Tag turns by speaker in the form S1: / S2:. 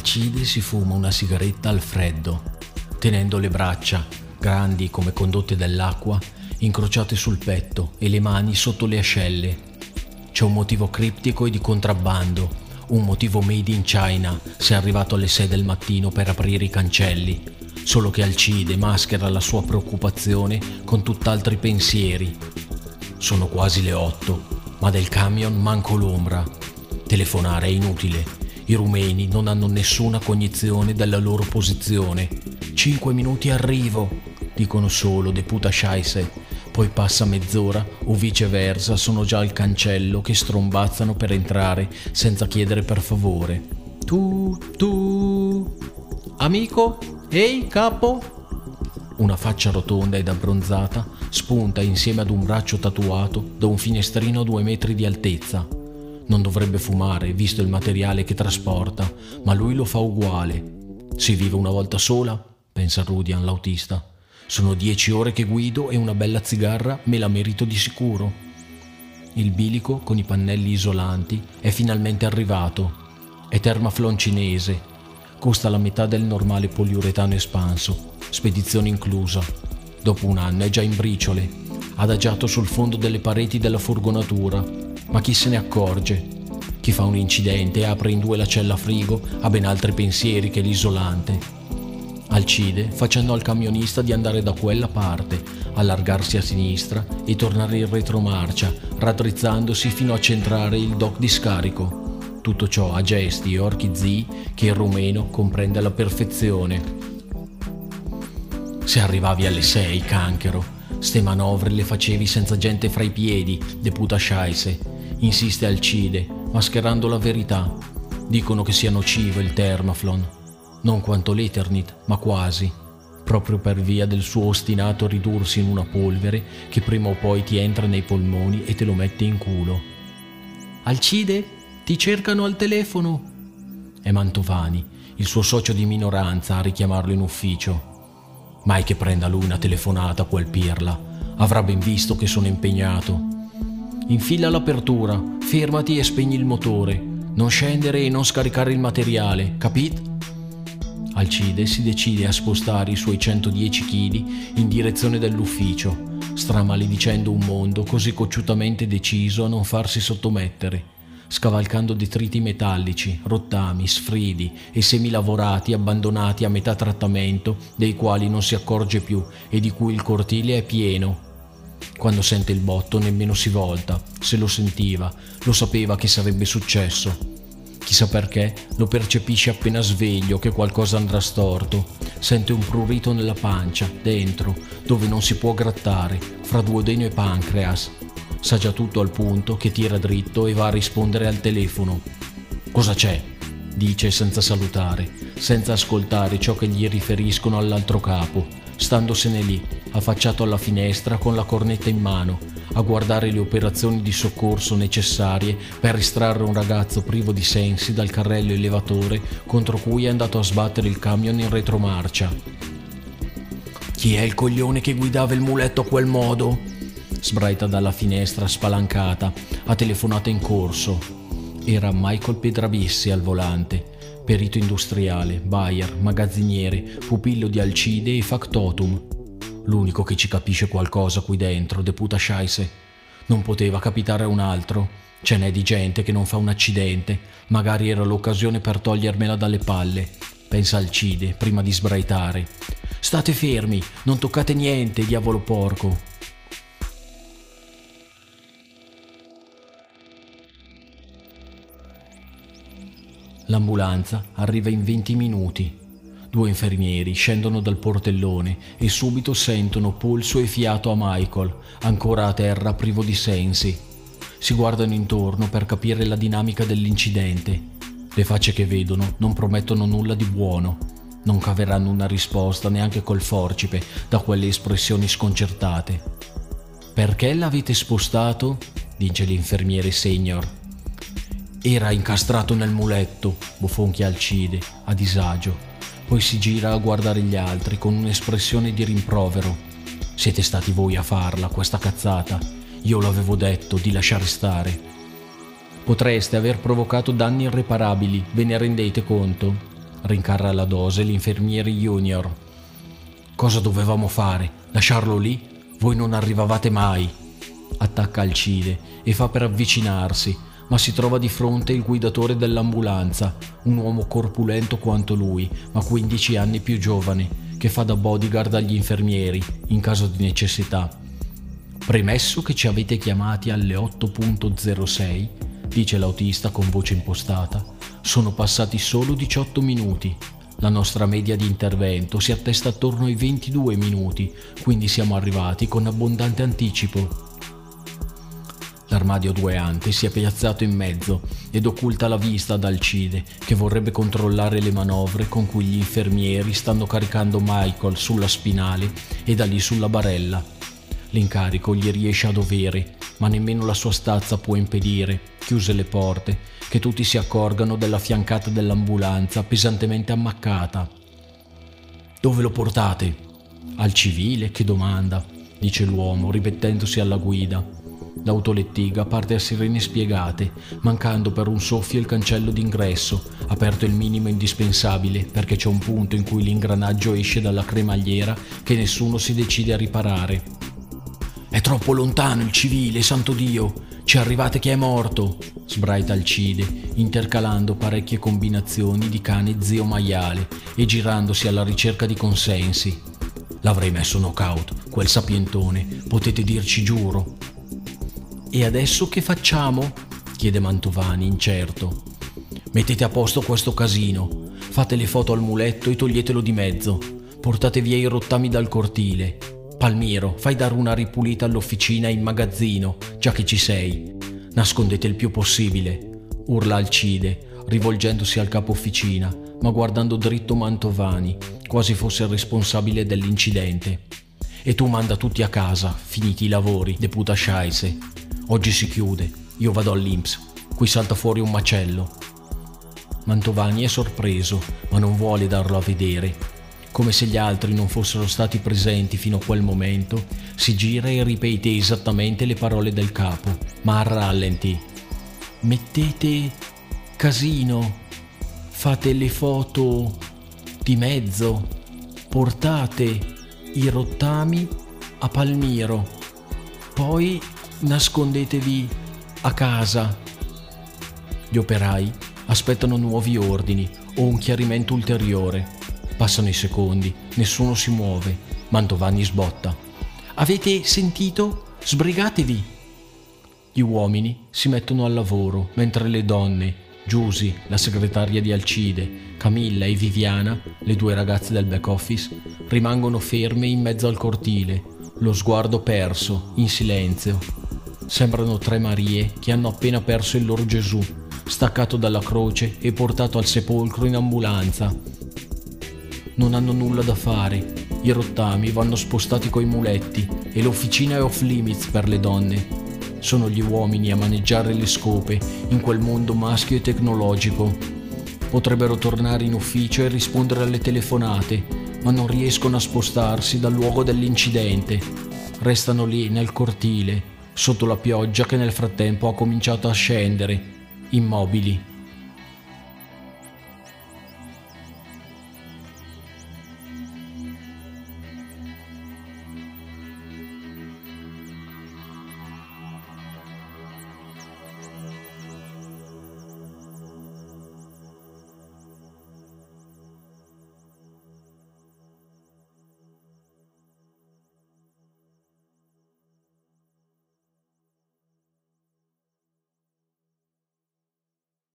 S1: Alcide si fuma una sigaretta al freddo, tenendo le braccia, grandi come condotte dell'acqua, incrociate sul petto e le mani sotto le ascelle. C'è un motivo criptico e di contrabbando, un motivo made in China se è arrivato alle 6 del mattino per aprire i cancelli, solo che Alcide maschera la sua preoccupazione con tutt'altri pensieri. Sono quasi le 8, ma del camion manco l'ombra. Telefonare è inutile i rumeni non hanno nessuna cognizione della loro posizione. Cinque minuti arrivo, dicono solo de puta scheisse. Poi passa mezz'ora o viceversa sono già al cancello che strombazzano per entrare senza chiedere per favore. Tu, tu. Amico? Ehi, capo? Una faccia rotonda ed abbronzata spunta insieme ad un braccio tatuato da un finestrino a due metri di altezza non dovrebbe fumare, visto il materiale che trasporta, ma lui lo fa uguale. Si vive una volta sola, pensa Rudian, l'autista. Sono dieci ore che guido e una bella zigarra me la merito di sicuro. Il bilico con i pannelli isolanti è finalmente arrivato. È termaflon cinese. Costa la metà del normale poliuretano espanso, spedizione inclusa. Dopo un anno è già in briciole, adagiato sul fondo delle pareti della furgonatura ma chi se ne accorge? Chi fa un incidente e apre in due la cella frigo ha ben altri pensieri che l'isolante. Alcide facendo al camionista di andare da quella parte, allargarsi a sinistra e tornare in retromarcia, raddrizzandosi fino a centrare il dock di scarico. Tutto ciò a gesti e orchi zii che il rumeno comprende alla perfezione. Se arrivavi alle sei, canchero, ste manovre le facevi senza gente fra i piedi, de puta scheisse, insiste Alcide, mascherando la verità. Dicono che sia nocivo il Thermaflon, non quanto l'Eternit, ma quasi, proprio per via del suo ostinato ridursi in una polvere che prima o poi ti entra nei polmoni e te lo mette in culo. Alcide, ti cercano al telefono. È Mantovani, il suo socio di minoranza, a richiamarlo in ufficio. Mai che prenda lui una telefonata quel pirla. Avrà ben visto che sono impegnato Infila l'apertura, fermati e spegni il motore. Non scendere e non scaricare il materiale, capit? Alcide si decide a spostare i suoi 110 kg in direzione dell'ufficio, stramaledicendo un mondo così cocciutamente deciso a non farsi sottomettere, scavalcando detriti metallici, rottami, sfridi e semilavorati abbandonati a metà trattamento dei quali non si accorge più e di cui il cortile è pieno quando sente il botto nemmeno si volta, se lo sentiva, lo sapeva che sarebbe successo. Chissà perché, lo percepisce appena sveglio che qualcosa andrà storto. Sente un prurito nella pancia, dentro, dove non si può grattare, fra duodeno e pancreas. Sa già tutto al punto che tira dritto e va a rispondere al telefono. Cosa c'è? dice senza salutare, senza ascoltare ciò che gli riferiscono all'altro capo standosene lì, affacciato alla finestra con la cornetta in mano, a guardare le operazioni di soccorso necessarie per estrarre un ragazzo privo di sensi dal carrello elevatore contro cui è andato a sbattere il camion in retromarcia. Chi è il coglione che guidava il muletto a quel modo? Sbraita dalla finestra spalancata, a telefonata in corso. Era Michael Pedravessi al volante perito industriale, buyer, magazziniere, pupillo di Alcide e factotum. L'unico che ci capisce qualcosa qui dentro, de puta scheisse. Non poteva capitare a un altro. Ce n'è di gente che non fa un accidente, magari era l'occasione per togliermela dalle palle. Pensa Alcide, prima di sbraitare. State fermi, non toccate niente, diavolo porco. L'ambulanza arriva in 20 minuti. Due infermieri scendono dal portellone e subito sentono polso e fiato a Michael, ancora a terra privo di sensi. Si guardano intorno per capire la dinamica dell'incidente. Le facce che vedono non promettono nulla di buono. Non caveranno una risposta neanche col forcipe da quelle espressioni sconcertate. Perché l'avete spostato? dice l'infermiere senior era incastrato nel muletto, bofonchia Alcide, a disagio. Poi si gira a guardare gli altri con un'espressione di rimprovero. Siete stati voi a farla, questa cazzata. Io l'avevo detto di lasciare stare. Potreste aver provocato danni irreparabili, ve ne rendete conto? rincarra la dose l'infermiere junior. Cosa dovevamo fare? Lasciarlo lì? Voi non arrivavate mai. Attacca Alcide e fa per avvicinarsi, ma si trova di fronte il guidatore dell'ambulanza, un uomo corpulento quanto lui, ma 15 anni più giovane, che fa da bodyguard agli infermieri in caso di necessità. Premesso che ci avete chiamati alle 8.06, dice l'autista con voce impostata, sono passati solo 18 minuti la nostra media di intervento si attesta attorno ai 22 minuti, quindi siamo arrivati con abbondante anticipo. L'armadio dueante si è piazzato in mezzo ed occulta la vista ad Alcide, che vorrebbe controllare le manovre con cui gli infermieri stanno caricando Michael sulla spinale e da lì sulla barella. L'incarico gli riesce a dovere, ma nemmeno la sua stazza può impedire, chiuse le porte, che tutti si accorgano della fiancata dell'ambulanza pesantemente ammaccata. Dove lo portate? Al civile? Che domanda, dice l'uomo, rimettendosi alla guida. L'autolettiga parte a sirene spiegate, mancando per un soffio il cancello d'ingresso, aperto il minimo indispensabile perché c'è un punto in cui l'ingranaggio esce dalla cremagliera che nessuno si decide a riparare. È troppo lontano il civile, santo Dio! Ci arrivate che è morto, sbraita Alcide, intercalando parecchie combinazioni di cane zio maiale e girandosi alla ricerca di consensi. L'avrei messo knockout, quel sapientone, potete dirci giuro. E adesso che facciamo? chiede Mantovani, incerto. Mettete a posto questo casino, fate le foto al muletto e toglietelo di mezzo, portate via i rottami dal cortile, Palmiro, fai dare una ripulita all'officina e in magazzino, già che ci sei. Nascondete il più possibile, urla Alcide, rivolgendosi al capo officina, ma guardando dritto Mantovani, quasi fosse il responsabile dell'incidente. E tu manda tutti a casa, finiti i lavori, deputa Scheisse. Oggi si chiude, io vado all'Inps, qui salta fuori un macello. Mantovani è sorpreso, ma non vuole darlo a vedere. Come se gli altri non fossero stati presenti fino a quel momento, si gira e ripete esattamente le parole del capo, ma a rallenti. Mettete casino, fate le foto di mezzo, portate i rottami a Palmiro, poi nascondetevi a casa. Gli operai aspettano nuovi ordini o un chiarimento ulteriore Passano i secondi, nessuno si muove. Mantovani sbotta. Avete sentito? Sbrigatevi! Gli uomini si mettono al lavoro, mentre le donne, Giusy, la segretaria di Alcide, Camilla e Viviana, le due ragazze del back office, rimangono ferme in mezzo al cortile, lo sguardo perso, in silenzio. Sembrano tre Marie che hanno appena perso il loro Gesù, staccato dalla croce e portato al sepolcro in ambulanza, non hanno nulla da fare. I rottami vanno spostati coi muletti e l'officina è off limits per le donne. Sono gli uomini a maneggiare le scope in quel mondo maschio e tecnologico. Potrebbero tornare in ufficio e rispondere alle telefonate, ma non riescono a spostarsi dal luogo dell'incidente. Restano lì nel cortile, sotto la pioggia che nel frattempo ha cominciato a scendere, immobili.